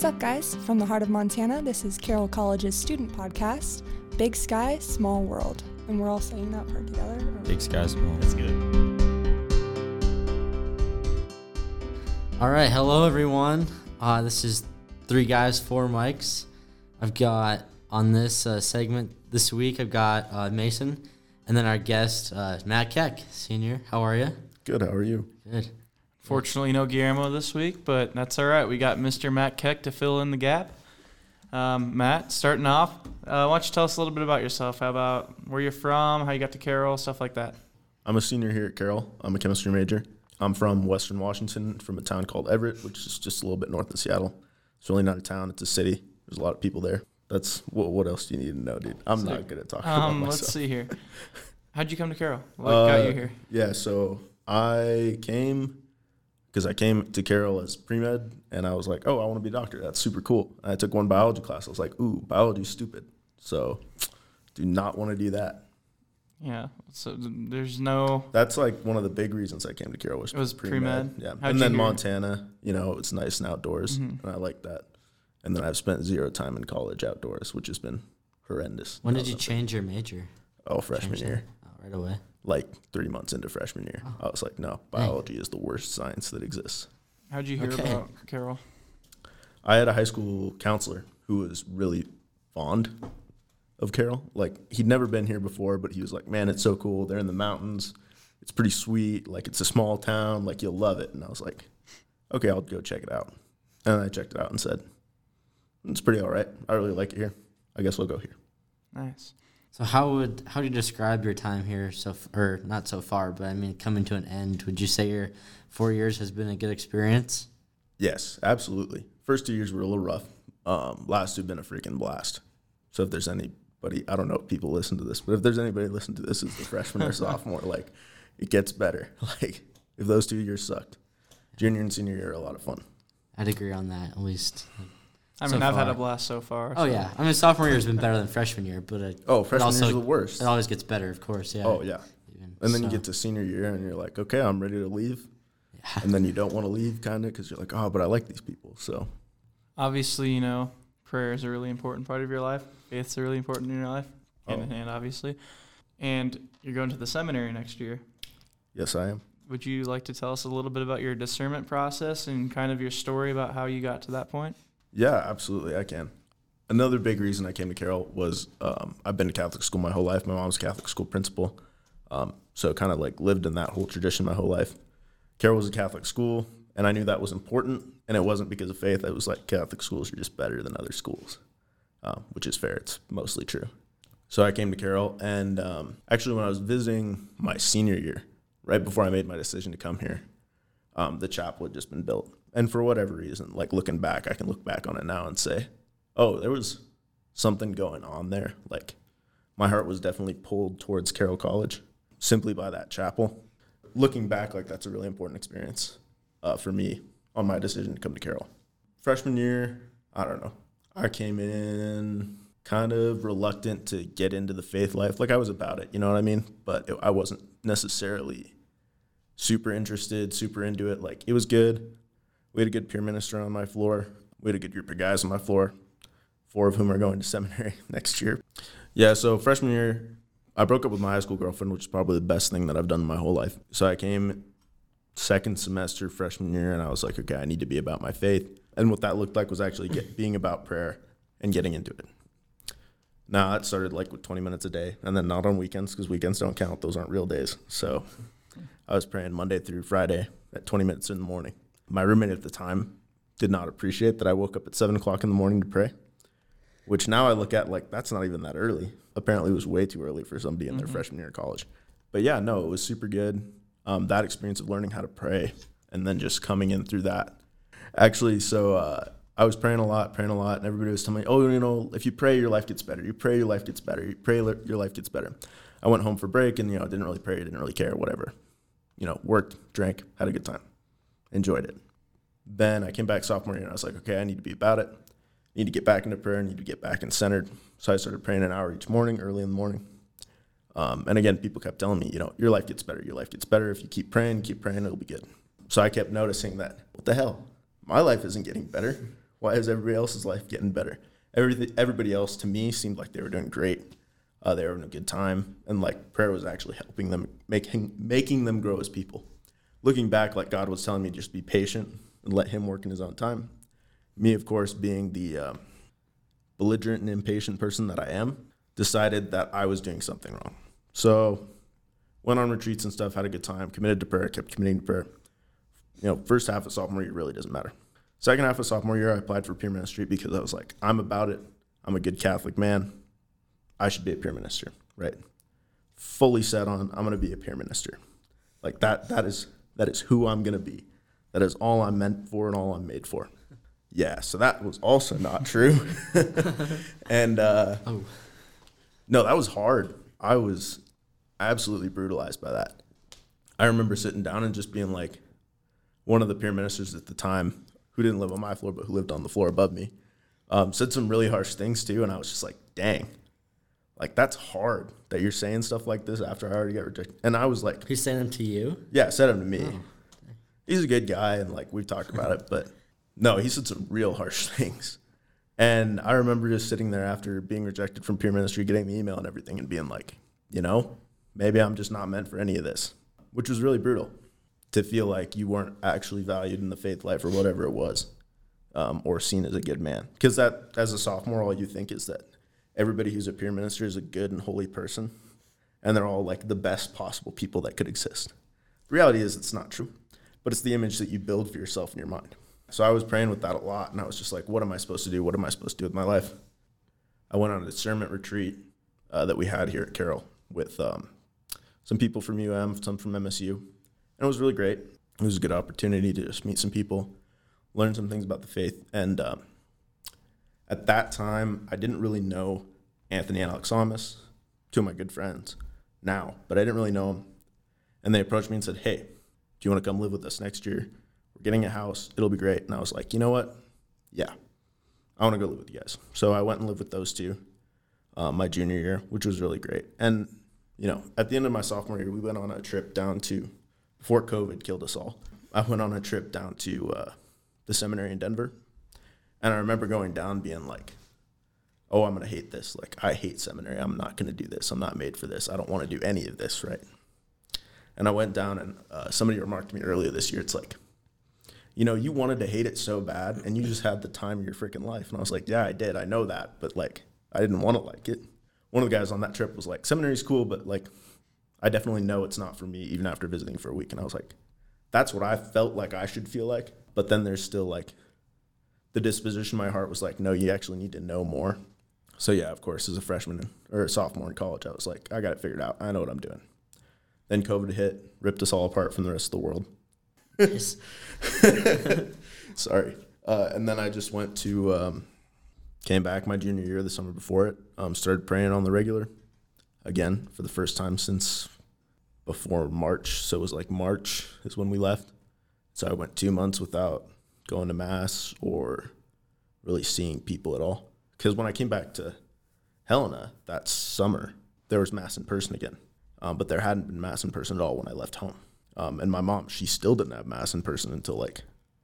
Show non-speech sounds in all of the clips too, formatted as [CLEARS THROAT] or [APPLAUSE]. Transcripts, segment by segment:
What's up, guys? From the heart of Montana, this is Carroll College's student podcast, Big Sky, Small World. And we're all saying that part together. or- Big sky small. That's good. All right, hello everyone. Uh, this is three guys, four mics. I've got on this uh, segment this week. I've got uh, Mason, and then our guest uh, Matt Keck, senior. How are you? Good. How are you? Good. Fortunately, no Guillermo this week, but that's all right. We got Mr. Matt Keck to fill in the gap. Um, Matt, starting off, uh, why don't you tell us a little bit about yourself? How about where you're from, how you got to Carroll, stuff like that. I'm a senior here at Carroll. I'm a chemistry major. I'm from Western Washington, from a town called Everett, which is just a little bit north of Seattle. It's really not a town; it's a city. There's a lot of people there. That's what. What else do you need to know, dude? I'm So, not good at talking Um, about myself. let's see here. [LAUGHS] How'd you come to Carroll? What got you Uh, here? Yeah, so I came because I came to Carroll as pre med, and I was like, oh, I want to be a doctor. That's super cool. And I took one biology class. I was like, ooh, biology's stupid. So, do not want to do that. Yeah, so th- there's no. That's like one of the big reasons I came to Carroll was It was pre-med? Yeah, How'd and then hear- Montana, you know, it's nice and outdoors, Mhm. and I like that. And then I've spent zero time in college outdoors, which has been horrendous. When did you was- change your major? Oh, freshman Change year. That? Right away. Like three months into freshman year, Oh. I was like, no, biology is the worst science that exists. How'd you hear Okay. about Carroll? I had a high school counselor who was really fond of Carroll. Like he'd never been here before, but he was like, "Man, it's so cool. They're in the mountains. It's pretty sweet. Like it's a small town. Like you'll love it." And I was like, "Okay, I'll go check it out." And I checked it out and said, "It's pretty all right. I really like it here. I guess we'll go here." Nice. So how would how do you describe your time here so f- or not so far, but I mean coming to an end? Would you say your four years has been a good experience? Yes, absolutely. First two years were a little rough. Um, last two have been a freaking blast. So if there's anybody, I don't know if people listen to this, but if there's anybody listen to this as a freshman or [LAUGHS] sophomore, like it gets better. [LAUGHS] Like if those two years sucked, junior and senior year are a lot of fun. I'd agree on that at least. I So mean, I've had a blast so far. Oh so- yeah, I mean sophomore year has been better than freshman year, but it, Oh, freshman also- year's the worst. it always gets better, of course. Yeah. Oh yeah, even. and then you get to senior year and you're like, okay, I'm ready to leave, yeah. and then you don't want to leave, kind of, because you're like, oh, but I like these people. So obviously, you know, prayer is a really important part of your life. Faith's a really important in your life, oh. hand in Oh. hand, obviously. And you're going to the seminary next year. yes, I am. Would you like to tell us a little bit about your discernment process and kind of your story about how you got to that point? Yeah, absolutely, I can. Another big reason I came to Carroll was um, I've been to Catholic school my whole life. My mom's Catholic school principal, um, so kind of like lived in that whole tradition my whole life. Carroll was a Catholic school, and I knew that was important. And it wasn't because of faith. It was like Catholic schools are just better than other schools, um, which is fair. It's mostly true. So I came to Carroll, and um, actually, when I was visiting my senior year, right before I made my decision to come here, um, the chapel had just been built. And for whatever reason, like looking back, I can look back on it now and say, oh, there was something going on there. Like my heart was definitely pulled towards Carroll College simply by that chapel. Looking back, like that's a really important experience uh, for me on my decision to come to Carroll. Freshman year, I don't know. I came in kind of reluctant to get into the faith life. Like I was about it, you know what I mean? But it, I wasn't necessarily super interested, super into it. Like it was good. We had a good peer minister on my floor. We had a good group of guys on my floor, four of whom are going to seminary [LAUGHS] next year. Yeah, so freshman year, I broke up with my high school girlfriend, which is probably the best thing that I've done in my whole life. So I came second semester freshman year, and I was like, okay, I need to be about my faith. And what that looked like was actually get, [CLEARS THROAT] being about prayer and getting into it. Now it started like with 20 minutes a day, and then not on weekends because weekends don't count; those aren't real days. So I was praying Monday through Friday at 20 minutes in the morning. My roommate at the time did not appreciate that I woke up at seven o'clock in the morning to pray, which now I look at like that's not even that early. Apparently, it was way too early for somebody in their Mhm. freshman year of college. But yeah, no, it was super good. Um, that experience of learning how to pray and then just coming in through that. Actually, so uh, I was praying a lot, praying a lot, and everybody was telling me, "Oh, you know, if you pray, your life gets better. You pray, your life gets better. You pray, your life gets better." I went home for break, and you know, I didn't really pray, didn't really care, whatever. You know, worked, drank, had a good time, enjoyed it. Then I came back sophomore year, and I was like, "Okay, I need to be about it. I need to get back into prayer. I need to get back and centered." So I started praying an hour each morning, early in the morning. Um, and again, people kept telling me, you know, your life gets better. Your life gets better if you keep praying, keep praying, it'll be good. So I kept noticing that, what the hell? My life isn't getting better. Why is everybody else's life getting better? Everything, everybody else to me seemed like they were doing great. Uh, they were having a good time, and like prayer was actually helping them, making making them grow as people. Looking back, like God was telling me, just be patient and let Him work in His own time. Me, of course, being the uh, belligerent and impatient person that I am, decided that I was doing something wrong. So went on retreats and stuff, had a good time, committed to prayer, kept committing to prayer. You know, first half of sophomore year really doesn't matter. Second half of sophomore year, I applied for peer ministry because I was like, I'm about it. I'm a good Catholic man. I should be a peer minister, right? Fully set on I'm going to be a peer minister. Like that that is that is who I'm going to be. That is all I'm meant for and all I'm made for. Yeah, so that was also not true. [LAUGHS] and uh, Oh. no, that was hard. I was absolutely brutalized by that. I remember sitting down and just being like, one of the peer ministers at the time, who didn't live on my floor but who lived on the floor above me, um, said some really harsh things too, and I was just like, dang, like that's hard that you're saying stuff like this after I already got rejected. And I was like, he sent them to you? yeah, said him to me. He's a good guy, and like we've talked about it, but no, he said some real harsh [LAUGHS] things. And I remember just sitting there after being rejected from peer ministry, getting the email and everything, and being like, you know, maybe I'm just not meant for any of this, which was really brutal to feel like you weren't actually valued in the faith life or whatever it was, um, or seen as a good man. Because that, as a sophomore, all you think is that everybody who's a peer minister is a good and holy person, and they're all like the best possible people that could exist. The reality is, it's not true, but it's the image that you build for yourself in your mind. So I was praying with that a lot, and I was just like, what am I supposed to do? What am I supposed to do with my life? I went on a discernment retreat uh, that we had here at Carroll with um, some people from UM, some from MSU, and it was really great. It was a good opportunity to just meet some people, learn some things about the faith, and um, at that time, I didn't really know Anthony and Alex Thomas, two of my good friends now, but I didn't really know them. And they approached me and said, Hey, do you want to come live with us next year? We're getting a house. It'll be great. And I was like, You know what? Yeah, I want to go live with you guys. So I went and lived with those two uh, my junior year, which was really great. And, you know, at the end of my sophomore year, we went on a trip down to, before COVID killed us all, I went on a trip down to uh, the seminary in Denver. And I remember going down being like, oh, I'm going to hate this. Like, I hate seminary. I'm not going to do this. I'm not made for this. I don't want to do any of this, right? And I went down, and uh, somebody remarked to me earlier this year, it's like, you know, you wanted to hate it so bad, and you just had the time of your freaking life. And I was like, yeah, I did. I know that. But, like, I didn't want to like it. One of the guys on that trip was like, seminary's cool, but, like, I definitely know it's not for me, even after visiting for a week. And I was like, that's what I felt like I should feel like. But then there's still, like, the disposition my heart was like, no, you actually need to know more. So yeah, of course, as a freshman or a sophomore in college, I was like, I got it figured out. I know what I'm doing. Then COVID hit, ripped us all apart from the rest of the world. [LAUGHS] Sorry. Uh, and then I just went to, um, came back my junior year, the summer before it. Um, started praying on the regular, again for the first time since before March. So it was like March is when we left. So I went two months without going to mass or really seeing people at all. Because when I came back to Helena that summer, there was mass in person again. Um, but there hadn't been mass in person at all when I left home. Um, and my mom, she still didn't have mass in person until like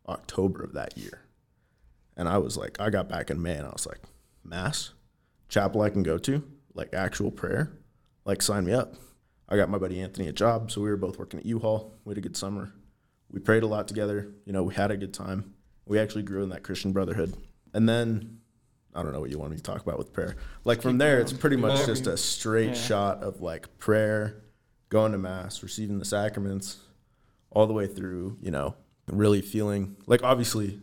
October of that year. And I was like, I got back in May and I was like, mass? Chapel I can go to? Like actual prayer? Like sign me up. I got my buddy Anthony a job, so we were both working at U-Haul. We had a good summer. We prayed a lot together. You know, we had a good time. We actually grew in that Christian brotherhood. And then I don't know what you want me to talk about with prayer. Like from there, it's pretty much just a straight yeah. shot of like prayer, going to mass, receiving the sacraments, all the way through. You know, really feeling like obviously,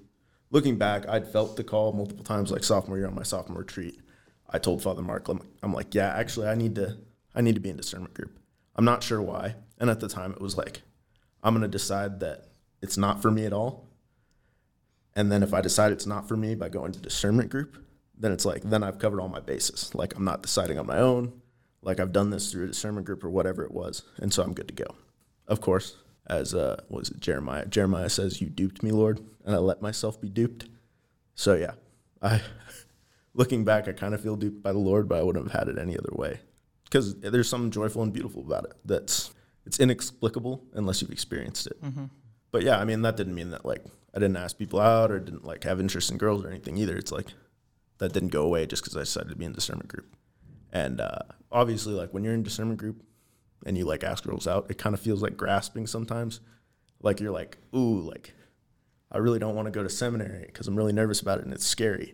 looking back, I'd felt the call multiple times. Like sophomore year on my sophomore retreat, I told Father Mark, I'm, I'm like, yeah, actually, I need to, I need to be in discernment group. I'm not sure why, and at the time, it was like, I'm gonna decide that it's not for me at all. And then if I decide it's not for me by going to discernment group, then it's like then I've covered all my bases. Like I'm not deciding on my own. Like I've done this through a discernment group or whatever it was, and so I'm good to go. Of course, as uh, was it Jeremiah? Jeremiah says, "You duped me, Lord, and I let myself be duped." So yeah, I [LAUGHS] looking back, I kind of feel duped by the Lord, but I wouldn't have had it any other way because there's something joyful and beautiful about it. That's it's inexplicable unless you've experienced it. But yeah, I mean that didn't mean that like I didn't ask people out or didn't like have interest in girls or anything either. It's like that didn't go away just because I decided to be in discernment group. And uh, obviously, like when you're in discernment group and you like ask girls out, it kind of feels like grasping sometimes. Like you're like, ooh, like I really don't want to go to seminary because I'm really nervous about it and it's scary.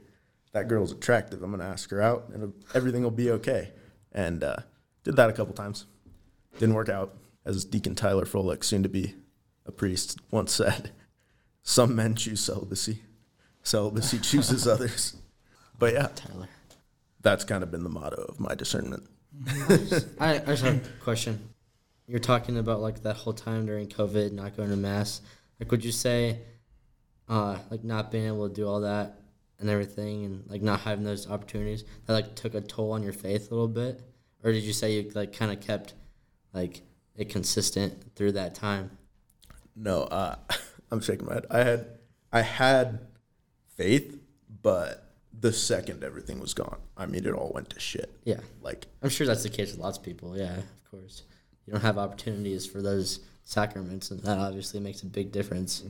That girl's attractive. I'm gonna ask her out and everything will be okay. And uh, did that a couple times. Didn't work out, as Deacon Tyler Frolick, soon to be a priest, once said. Some men choose celibacy. Celibacy [LAUGHS] chooses others. But yeah, Tyler. that's kind of been the motto of my discernment. [LAUGHS] I, I just have a question. You're talking about like that whole time during COVID, not going to mass. Like, would you say, uh, like not being able to do all that and everything, and like not having those opportunities, that like took a toll on your faith a little bit, or did you say you like kind of kept like it consistent through that time? No, uh, [LAUGHS] I'm shaking my head. I had, I had faith, but the second everything was gone, I mean, it all went to shit. Yeah, Like, I'm sure that's the case with lots of people. Yeah, of course. You don't have opportunities for those sacraments, and that obviously makes a big difference.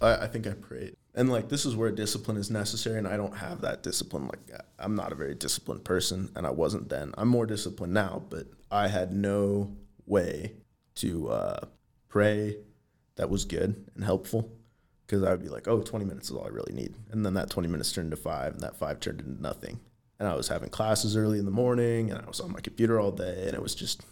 I, I think I prayed. And like this is where discipline is necessary, and I don't have that discipline. Like I'm not a very disciplined person, and I wasn't then. I'm more disciplined now, but I had no way to uh, pray that was good and helpful because I would be like, oh, 20 minutes is all I really need, and then that 20 minutes turned to five, and that five turned into nothing. And I was having classes early in the morning, and I was on my computer all day, and it was just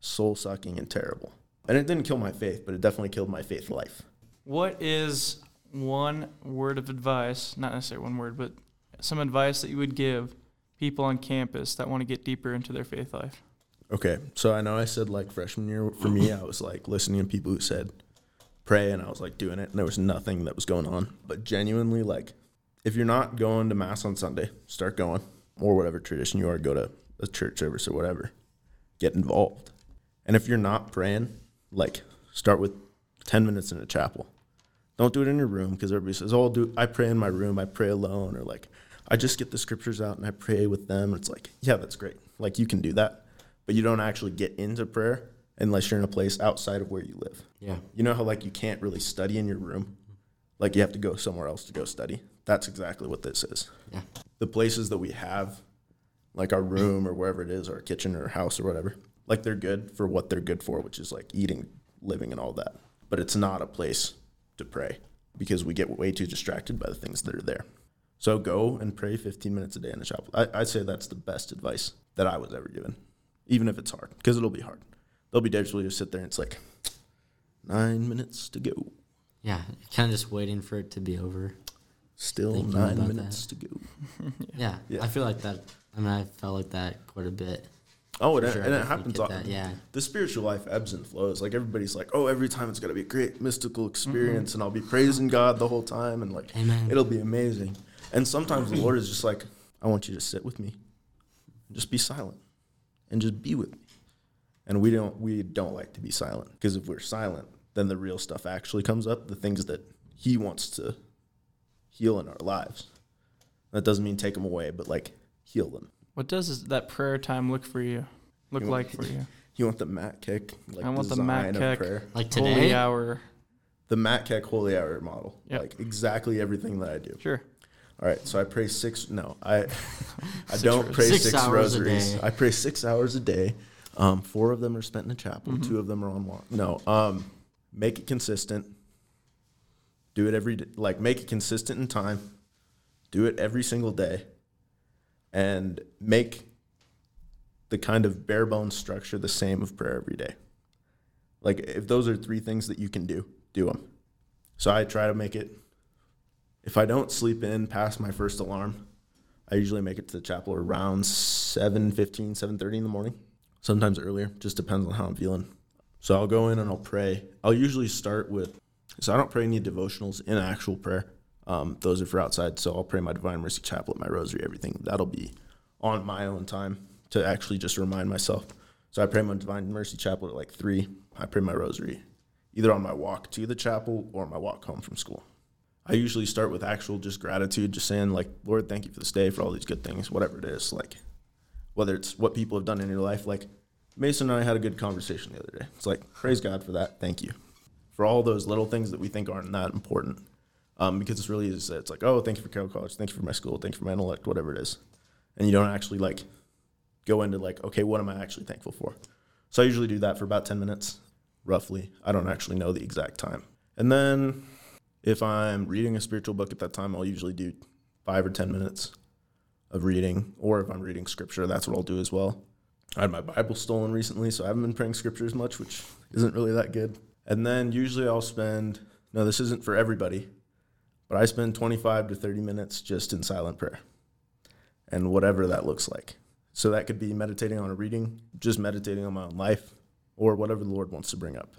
soul sucking and terrible. And it didn't kill my faith, but it definitely killed my faith life. What is one word of advice, not necessarily one word, but some advice that you would give people on campus that want to get deeper into their faith life? Okay, so I know I said like freshman year for me, I was like listening to people who said pray, and I was like doing it, and there was nothing that was going on. But genuinely, like, if you're not going to mass on Sunday, start going, or whatever tradition you are, go to a church service or whatever. Get involved, and if you're not praying, like, start with ten minutes in a chapel. Don't do it in your room because everybody says, "Oh, I'll do." I pray in my room. I pray alone, or like, I just get the scriptures out and I pray with them. It's like, yeah, that's great. Like, you can do that but you don't actually get into prayer unless you're in a place outside of where you live. Yeah. You know how like you can't really study in your room? Like you have to go somewhere else to go study. That's exactly what this is. Yeah. The places that we have, like our room or wherever it is, our kitchen or house or whatever, like they're good for what they're good for, which is like eating, living, and all that. But it's not a place to pray because we get way too distracted by the things that are there. So go and pray 15 minutes a day in the chapel. I, I'd say that's the best advice that I was ever given, even if it's hard, because it'll be hard. There'll be days where you just sit there and it's like nine minutes to go. Yeah. Kind of just waiting for it to be over. Still Thinking nine about minutes to go. Yeah. [LAUGHS] Yeah. I feel like that. I mean, I felt like that quite a bit. Oh, and, it, sure, and it happens. get All, that, yeah. The spiritual life ebbs and flows. Like everybody's like, oh, every time it's gonna be a great mystical mm-hmm. experience, and I'll be praising God the whole time, and like Amen. it'll be amazing. And sometimes the Lord is just like, I want you to sit with me, just be silent, and just be with me. And we don't we don't like to be silent because if we're silent, then the real stuff actually comes up. The things that He wants to heal in our lives. That doesn't mean take them away, but like heal them. What does that prayer time look for you? Look You like want- for you? [LAUGHS] You want the Matt Keck like I want the design Matt of Keck prayer? Like Holy hour. The Matt Keck Holy Hour model. Yep. Like exactly everything that I do. Sure. All right, so I pray six. No, I [LAUGHS] I don't pray Six six, rosaries. I pray six hours a day. Um, four of them are spent in the chapel. Mm-hmm. Two of them are on walk. No, um, make it consistent. Do it every like make it consistent in time. Do it every single day, and make the kind of bare bones structure the same of prayer every day. Like if those are three things that you can do, do them. So I try to make it. If I don't sleep in past my first alarm, I usually make it to the chapel around 7.15, 7.30 in the morning. Sometimes earlier, just depends on how I'm feeling. So I'll go in and I'll pray. I'll usually start with, so I don't pray any devotionals in actual prayer. Um, those are for outside. So I'll pray my Divine Mercy Chaplet, my rosary, everything. That'll be on my own time to actually just remind myself. So I pray my Divine Mercy Chaplet at like 3. I pray my rosary either on my walk to the chapel or my walk home from school. I usually start with actual just gratitude, just saying like, Lord, thank you for this day, for all these good things, whatever it is. Like, whether it's what people have done in your life. Like, Mason and I had a good conversation the other day. It's like, praise God for that. Thank you for all those little things that we think aren't that important. Um, because it's really is it's like, oh, thank you for Carroll College, thank you for my school, thank you for my intellect, whatever it is, and you don't actually like go into like, okay, what am I actually thankful for? So I usually do that for about ten minutes, roughly. I don't actually know the exact time, and then if I'm reading a spiritual book at that time, I'll usually do five or ten minutes of reading, or if I'm reading scripture, that's what I'll do as well. I had my Bible stolen recently, so I haven't been praying scripture as much, which isn't really that good. And then usually I'll spend, no, this isn't for everybody, but I spend 25 to 30 minutes just in silent prayer and whatever that looks like. So that could be meditating on a reading, just meditating on my own life, or whatever the Lord wants to bring up.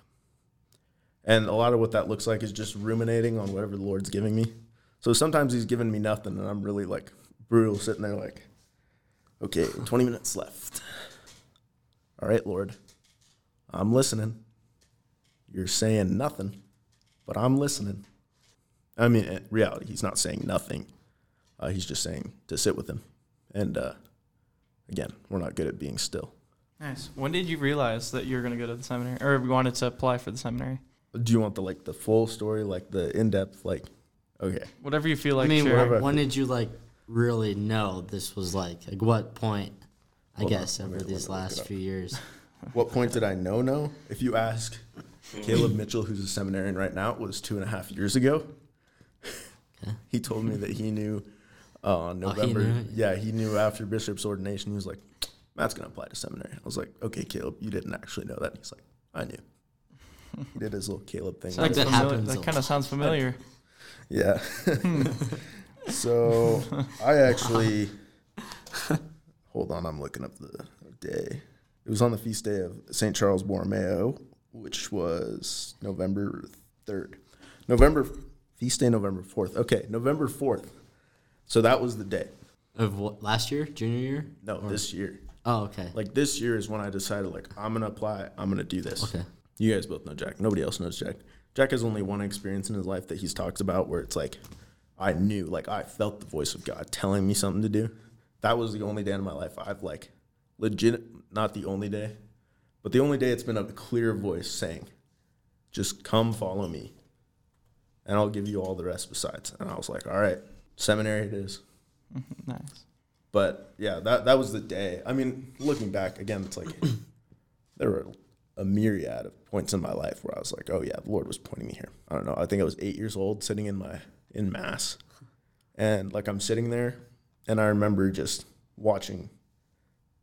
And a lot of what that looks like is just ruminating on whatever the Lord's giving me. So sometimes He's giving me nothing, and I'm really like brutal sitting there, like, okay, 20 minutes left. All right, Lord, I'm listening. You're saying nothing, but I'm listening. I mean, in reality, he's not saying nothing. Uh, he's just saying to sit with him. And uh, again, we're not good at being still. Nice. When did you realize that you were going to go to the seminary, or you wanted to apply for the seminary? Do you want the like the full story, like the in depth, like? Okay. Whatever you feel like I mean, sharing. whatever. when did you like really know this was like? Like what point? I Hold guess let me- over let these last few years. [LAUGHS] What point did I know? No. If you ask Caleb Mitchell, who's a seminarian right now, it was two and a half years ago. Okay. [LAUGHS] He told me that he knew uh, on Oh, he November. knew? Yeah, he knew after Bishop's ordination. He was like, "Matt's gonna apply to seminary." I was like, "Okay, Caleb, you didn't actually know that." He's like, "I knew." He did his little Caleb thing. Like Sounds that familiar- happens That kind of sounds familiar. Yeah. [LAUGHS] so I actually hold on. I'm looking up the day. It was on the feast day of Saint Charles Borromeo, which was November third. November feast day, November fourth. Okay, November fourth. So that was the day. Of what last year, junior year? No, Or- this year. Oh, okay. Like this year is when I decided like I'm gonna apply. I'm gonna do this. Okay. You guys both know Jack. Nobody else knows Jack. Jack has only one experience in his life that he's talked about where it's like, I knew, like I felt the voice of God telling me something to do. That was the only day in my life I've like, legit, not the only day, but the only day it's been a clear voice saying, just come follow me, and I'll give you all the rest besides. And I was like, all right, seminary it is. Mm-hmm, nice. But yeah, that that was the day. I mean, looking back again, it's like [CLEARS THROAT] there were a myriad of points in my life where I was like, "Oh yeah, the Lord was pointing me here." I don't know. I think I was eight years old, sitting in my in mass, and like I'm sitting there, and I remember just watching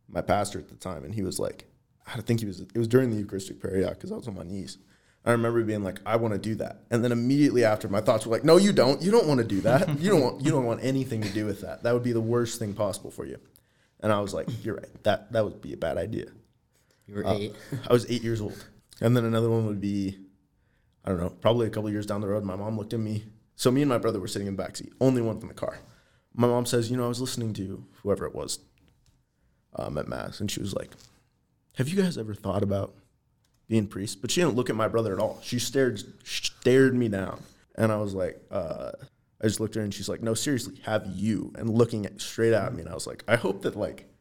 my pastor at the time, and he was like, I think he was. It was during the Eucharistic prayer, yeah, because I was on my knees. I remember being like, I want to do that, and then immediately after, my thoughts were like, No, you don't. You don't want to do that. You don't want. You don't want anything to do with that. That would be the worst thing possible for you. And I was like, You're right. That that would be a bad idea. You were Uh, eight. [LAUGHS] I was eight years old. And then another one would be, I don't know, probably a couple years down the road. My mom looked at me. So me and my brother were sitting in the back seat, only one in the car. My mom says, you know, I was listening to whoever it was um, at mass, and she was like, "Have you guys ever thought about being priests?" But she didn't look at my brother at all. She stared stared me down, and I was like, uh, I just looked at her, and she's like, "No, seriously, have you?" And looking at, straight at me, and I was like, I hope that like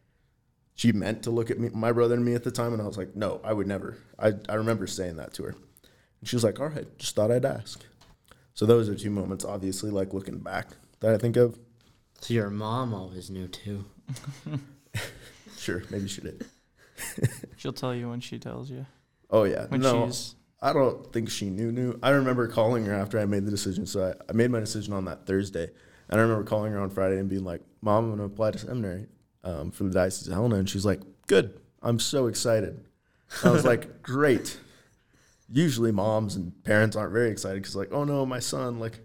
she meant to look at me, my brother and me at the time, and I was like, no, I would never. I, I remember saying that to her. And she was like, all right, just thought I'd ask. So those are two moments, obviously, like looking back that I think of. So your mom always knew too. [LAUGHS] Sure, maybe she did. [LAUGHS] She'll tell you when she tells you. Oh, yeah. When no, she's I don't think she knew, knew. I remember calling her after I made the decision. So I, I made my decision on that Thursday. And I remember calling her on Friday and being like, Mom, I'm going to apply to seminary um, for the Diocese of Helena. And she's like, Good. I'm so excited. I was like, [LAUGHS] Great. Usually moms and parents aren't very excited because, like, oh no, my son, like,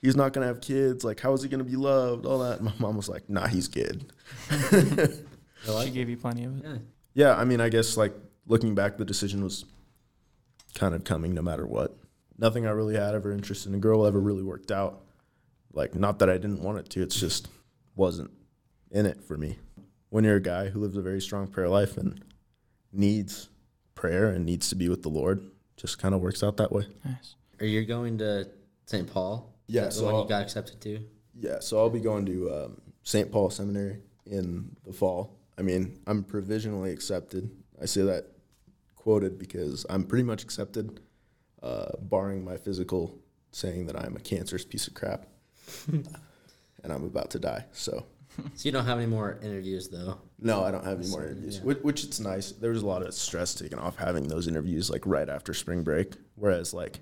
he's not going to have kids. Like, how is he going to be loved? All that. And my mom was like, Nah, he's good. [LAUGHS] she gave you plenty of it. Yeah. Yeah, I mean, I guess like looking back, the decision was kind of coming no matter what. Nothing I really had ever interested in a girl ever really worked out. Like, not that I didn't want it to, it's just wasn't in it for me. When you're a guy who lives a very strong prayer life and needs prayer and needs to be with the Lord, just kind of works out that way. Nice. Are you going to St. Paul? Is Yeah, that the so one you got accepted to. Yeah, so I'll be going to um, St. Paul Seminary in the fall. I mean, I'm provisionally accepted. I say that quoted because I'm pretty much accepted. uh, barring my physical saying that I'm a cancerous piece of crap [LAUGHS] and I'm about to die. So, So you don't have any more interviews though. no, I don't have any more interviews, yeah. which, which it's nice. There was a lot of stress taken off having those interviews like right after spring break, whereas like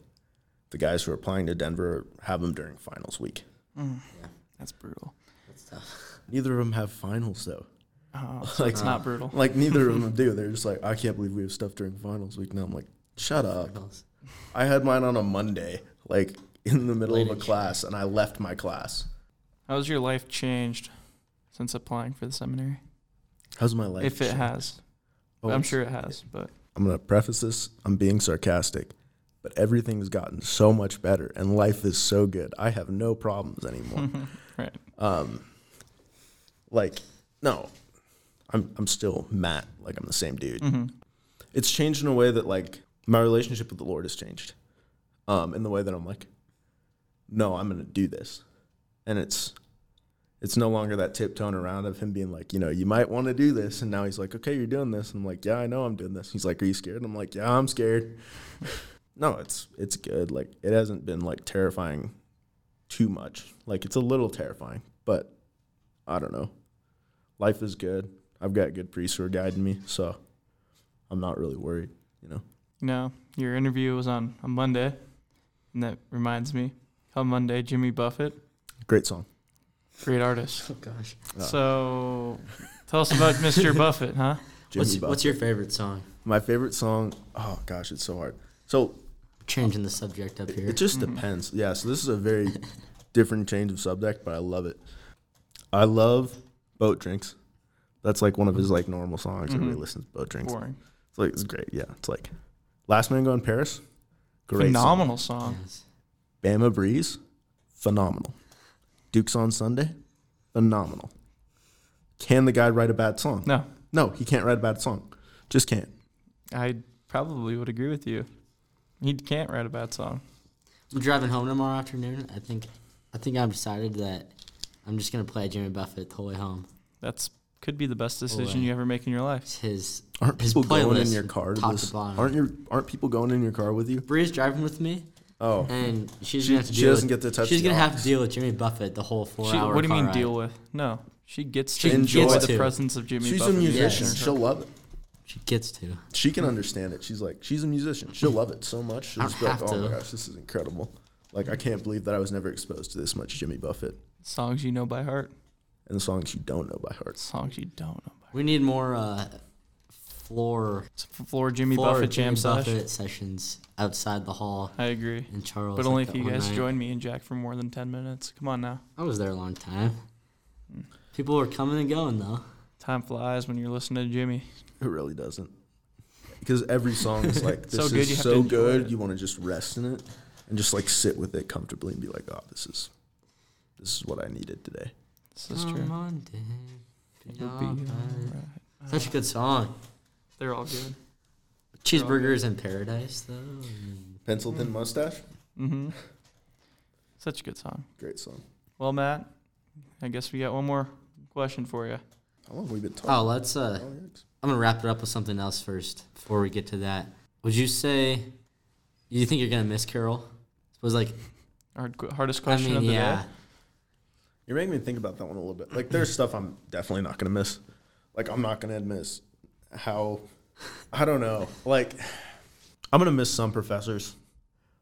the guys who are applying to Denver have them during finals week. Mm, Yeah. that's brutal. That's tough. [LAUGHS] Neither of them have finals though. Oh, [LAUGHS] so Like- it's not brutal. Like neither of them [LAUGHS] do. They're just like, I can't believe we have stuff during finals week. Now I'm like, shut up. I had mine on a Monday, like in the middle Late of a class, and I left my class. How's your life changed since applying for the seminary? How's my life? if it changed? has, Oh, I'm sure it has. But I'm gonna preface this. I'm being sarcastic, but everything's gotten so much better, and life is so good. I have no problems anymore. [LAUGHS] right, um, like, no, I'm I'm still Matt. Like I'm the same dude. hmm It's changed in a way that like my relationship with the Lord has changed. Um, in the way that I'm like, no, I'm gonna do this, and it's it's no longer that tiptoeing around of him being like, you know, you might want to do this, and now he's like, okay, you're doing this, and I'm like, yeah, I know I'm doing this. He's like, are you scared? And I'm like, yeah, I'm scared. [LAUGHS] no, it's it's good. Like it hasn't been like terrifying too much. Like it's a little terrifying, but I don't know. Life is good. I've got good priests who are guiding me, so I'm not really worried. You know. no, your interview was on a Monday, and that reminds me, on Monday, Jimmy Buffett, Great song. Great artist. [LAUGHS] Oh gosh. Oh. So, tell us about Mr. [LAUGHS] Buffett, huh? Jimmy What's, what's your favorite song? my favorite song? Oh gosh, it's so hard. So Changing the subject up here. it just Mhm. depends. Yeah. So this is a very [LAUGHS] different change of subject, but I love it. I love boat drinks. That's like one of his like normal songs. Everybody Mhm. listens to boat drinks. Boring. It's like it's great. Yeah. It's like Last Mango in Paris. Great. song. Phenomenal song. Yes. Bama Breeze, phenomenal. Duke's on Sunday, phenomenal. Can the guy write a bad song? No, No, he can't write a bad song. Just can't. I probably would agree with you. He can't write a bad song. I'm driving home tomorrow afternoon. I think I think I've decided that I'm just gonna play Jimmy Buffett the whole way home. That's could be the best decision Boy. you ever make in your life. It's his Aren't His people going in your car to top to. Aren't your aren't people going in your car with you? Bree's driving with me, Oh, and she's she, gonna have to she deal doesn't with, get to touch. She's the gonna have to deal with Jimmy Buffett the whole four She, hour. what do you car mean ride. deal with? No, she gets She to enjoy enjoys the to. presence of Jimmy Buffett. She's Buffett. a musician. Yes. She'll love it. She gets to. She can understand it. She's like, she's a musician. She'll love it so much. She'll I just be like, have oh my to. gosh, this is incredible. Like, I can't believe that I was never exposed to this much Jimmy Buffett Songs you know by heart, and the songs you don't know by heart. songs you don't know by heart. We need more uh, floor heart. Floor Jimmy floor Buffett Jimmy jam. Buffett sessions outside the hall I agree. in Charles. But only like if you guys night. join me and Jack for more than 10 minutes. Come on now. I was there a long time. People were coming and going though. Time flies when you're listening to Jimmy. It really doesn't. Because every song is like, [LAUGHS] this So is you have to so good. it. You want to just rest in it and just like sit with it comfortably and be like, oh, this is this is what I needed today. This is Come true. on, Dave, be It'll be alright. alright. Such a good song. They're all good. Cheeseburgers in Paradise though. Pencil thin Mm. mustache, Mm-hmm. [LAUGHS] Such a good song. great song. Well, Matt, I guess we got one more question for you. How long have we been talking? Oh, let's uh Oh. I'm gonna wrap it up with something else first before we get to that. Would you say you think you're gonna miss Carroll? Suppose like Hard, hardest I question mean, of the yeah. day. You're making me think about that one a little bit. Like, there's stuff I'm definitely not gonna miss. Like, I'm not gonna miss how. I don't know. Like, I'm gonna miss some professors.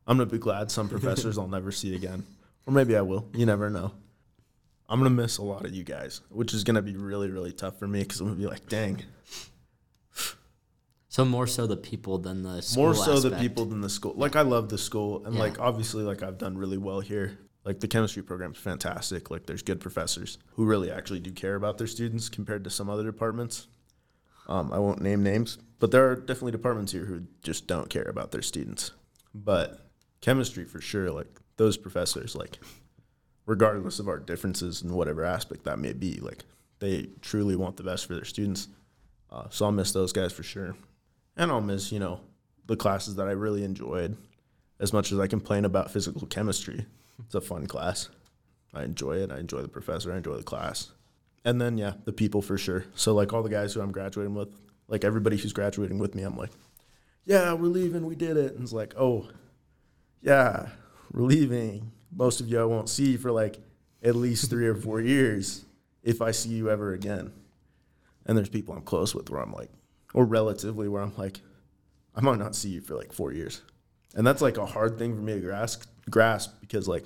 I'm gonna be glad some professors [LAUGHS] I'll never see again, or maybe I will. You never know. I'm gonna miss a lot of you guys, which is gonna be really, really tough for me because I'm gonna be like, dang. So more so the people than the school More so the people than the school. Like I love the school, and Yeah. like obviously, like I've done really well here. Like the chemistry program's fantastic. Like there's good professors who really actually do care about their students compared to some other departments. Um, I won't name names, but there are definitely departments here who just don't care about their students. But chemistry for sure, like those professors, like regardless of our differences in whatever aspect that may be, like they truly want the best for their students. Uh, so I'll miss those guys for sure, and I'll miss you know the classes that I really enjoyed. As much as I complain about physical chemistry, it's a fun class. I enjoy it. I enjoy the professor. I enjoy the class. And then yeah, the people for sure. So like all the guys who I'm graduating with, like everybody who's graduating with me, I'm like, yeah, we're leaving. We did it. And it's like, oh, yeah, we're leaving. Most of you I won't see for like at least three or four years if I see you ever again. And there's people I'm close with where I'm like, or relatively where I'm like, I might not see you for like four years. And that's like a hard thing for me to grasp, grasp because like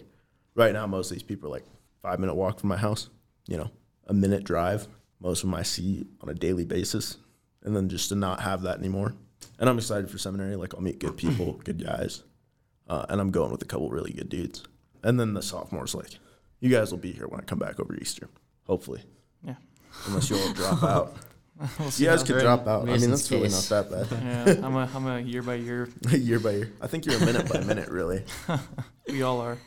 right now, most of these people are like five minute walk from my house, you know, a minute drive. Most of them I see on a daily basis. And then just to not have that anymore. And I'm excited for seminary. Like I'll meet good people, [CLEARS THROAT] good guys. Uh, and I'm going with a couple really good dudes. And then the sophomores, like, you guys will be here when I come back over Easter, hopefully. Yeah. Unless you all drop [LAUGHS] out. We'll You guys could drop out. I mean, that's really not that bad. [LAUGHS] Yeah, I'm a I'm a year by year. [LAUGHS] year by year. I think you're a minute by minute, really. We all are.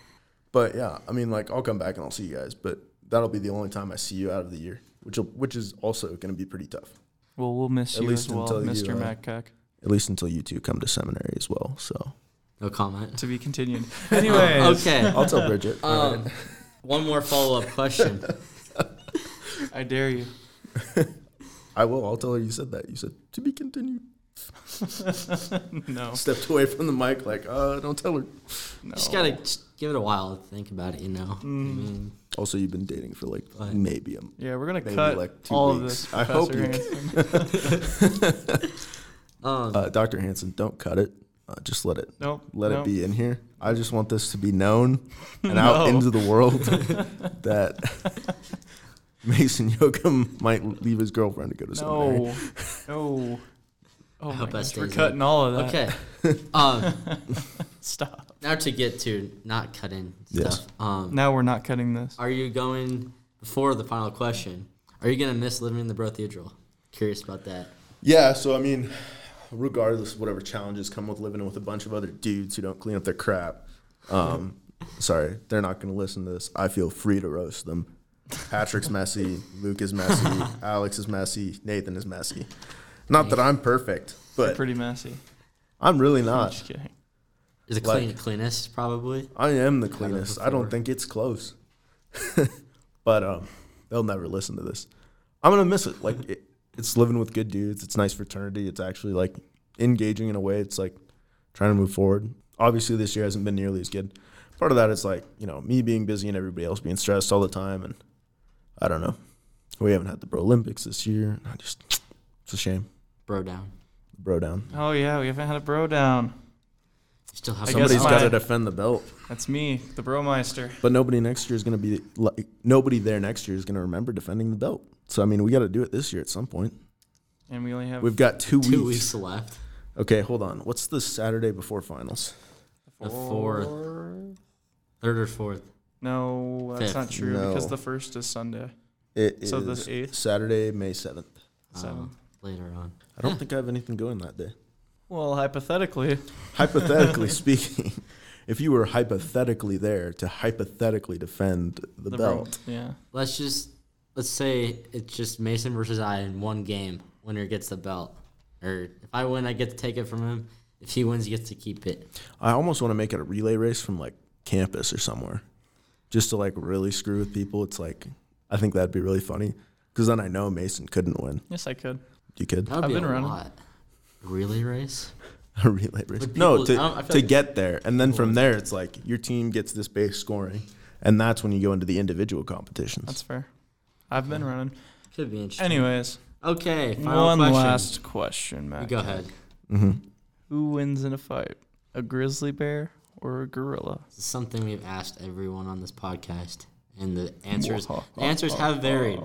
But yeah, I mean, like, I'll come back and I'll see you guys. But that'll be the only time I see you out of the year, which will, which is also going to be pretty tough. Well, we'll miss At you least as well, until you, Mr. uh, Matt Keck. At least until you two come to seminary as well. So No comment. To be continued. [LAUGHS] Anyways, Okay. I'll tell Bridget. Um, right. one more follow up question. [LAUGHS] I dare you. [LAUGHS] I will. I'll tell her you said that. You said to be continued. No, Stepped away from the mic, like, uh, don't tell her. no. Just gotta just give it a while to think about it, you know. I Mm. mean, Also, you've been dating for like What? maybe a Yeah, we're gonna Maybe cut like two all weeks. of this. I hope you Hanson. [LAUGHS] um, uh, Dr. Hanson. Don't cut it. Uh, just let it Nope. let nope. it be in here. I just want this to be known [LAUGHS] and out into the world [LAUGHS] that Mason Yoakum might leave his girlfriend to go to seminary. No, no. Oh I my hope gosh, we're stays cutting all of that. okay. [LAUGHS] um, Stop. now to get to not cutting Yes. stuff. Um, Now we're not cutting this. Are you going before the final question? Are you gonna miss living in the Brothedral? Curious about that. Yeah, so I mean, regardless of whatever challenges come with living with a bunch of other dudes who don't clean up their crap, um, [LAUGHS] sorry, they're not going to listen to this. I feel free to roast them. Patrick's messy, Luke is messy, [LAUGHS] Alex is messy, Nathan is messy. Not that I'm perfect, but Pretty messy. I'm really I'm not. just kidding. Is it Like- clean cleanest probably? I am the cleanest. I don't think it's close. [LAUGHS] but um, they'll never listen to this. I'm gonna miss it. Like it, it's living with good dudes. It's nice fraternity. It's actually like engaging in a way. It's like trying to move forward. Obviously, this year hasn't been nearly as good. Part of that is like you know me being busy and everybody else being stressed all the time, and I don't know. We haven't had the Bro Olympics this year. I just it's a shame. Bro down. Bro down. Oh yeah, we haven't had a bro down. You still have I some guess Somebody's my- got to defend the belt. That's me, the bromeister. But nobody next year is going to be like nobody there next year is going to remember defending the belt. So I mean, we got to do it this year at some point. And we only have We've got two, two weeks. weeks left. Okay, hold on. What's the Saturday before finals? The fourth. Third or fourth. No, that's Fifth. not true No. because the first is Sunday. It is So the eighth? Saturday, May seventh. Seven. Later on. I don't think I have anything going that day. Well, hypothetically, Hypothetically [LAUGHS] speaking, if you were hypothetically there to hypothetically defend the, the belt, bro- yeah. Let's just let's say it's just Mason versus I in one game. Winner gets the belt. Or if I win, I get to take it from him. If he wins, he gets to keep it. I almost want to make it a relay race from like campus or somewhere, just to like really screw with people. It's like I think that'd be really funny because then I know Mason couldn't win. Yes, I could. You could That would I've be been a running. lot. Relay race. [LAUGHS] a relay race. But No, people- to I don't- I feel to like- get there, and then from there, it's like your team gets this base scoring, and that's when you go into the individual competitions. That's fair. I've been running. Could be interesting. Anyways, Okay. Final one question. last question, Matt. You go ahead. hmm Who wins in a fight? A grizzly bear or a gorilla? This is something we've asked everyone on this podcast, and the answers [LAUGHS] the answers have varied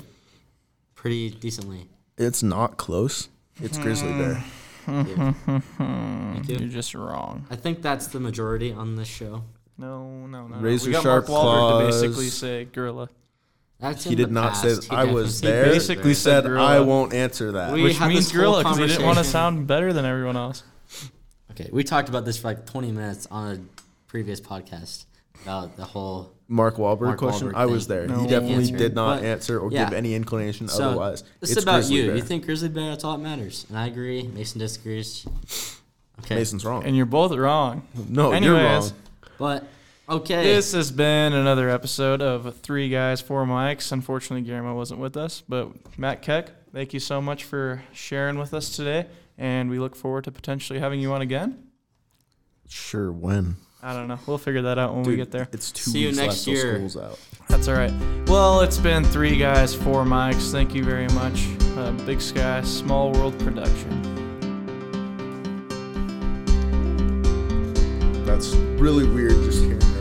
pretty decently. It's not close. It's grizzly bear. Yeah. Mm-hmm. [LAUGHS] Thank you. You're just wrong. I think that's the majority on this show. No, no, no. no. Razor we got sharp Mark Wahlberg to basically say gorilla. That's He in did the not say past. that I definitely was said there. grizzly Basically bear. said Said gorilla. I won't answer that. We Which had means this whole gorilla because he didn't want to conversation. sound better than everyone else. Okay, we talked about this for like 20 minutes on a previous podcast about the whole. Mark Wahlberg Mark question. Wahlberg I was thing. there. No. He definitely Answer. did not But- answer or yeah. give any inclination So, otherwise. This it's about grizzly you. bear. You think grizzly bear? That's all that matters. And I agree. Mason disagrees. Okay, Mason's wrong? And you're both wrong. no, you're Anyways, wrong. but okay. This has been another episode of Three Guys, Four Mics. Unfortunately, Guillermo wasn't with us, but Matt Keck, thank you so much for sharing with us today, and we look forward to potentially having you on again. Sure, when? I don't know. We'll figure that out when we get there. It's two See you next left year. school's out. That's all right. Well, it's been three guys, four mics. Thank you very much. Uh, Big Sky, Small World Production. That's really weird just hearing that.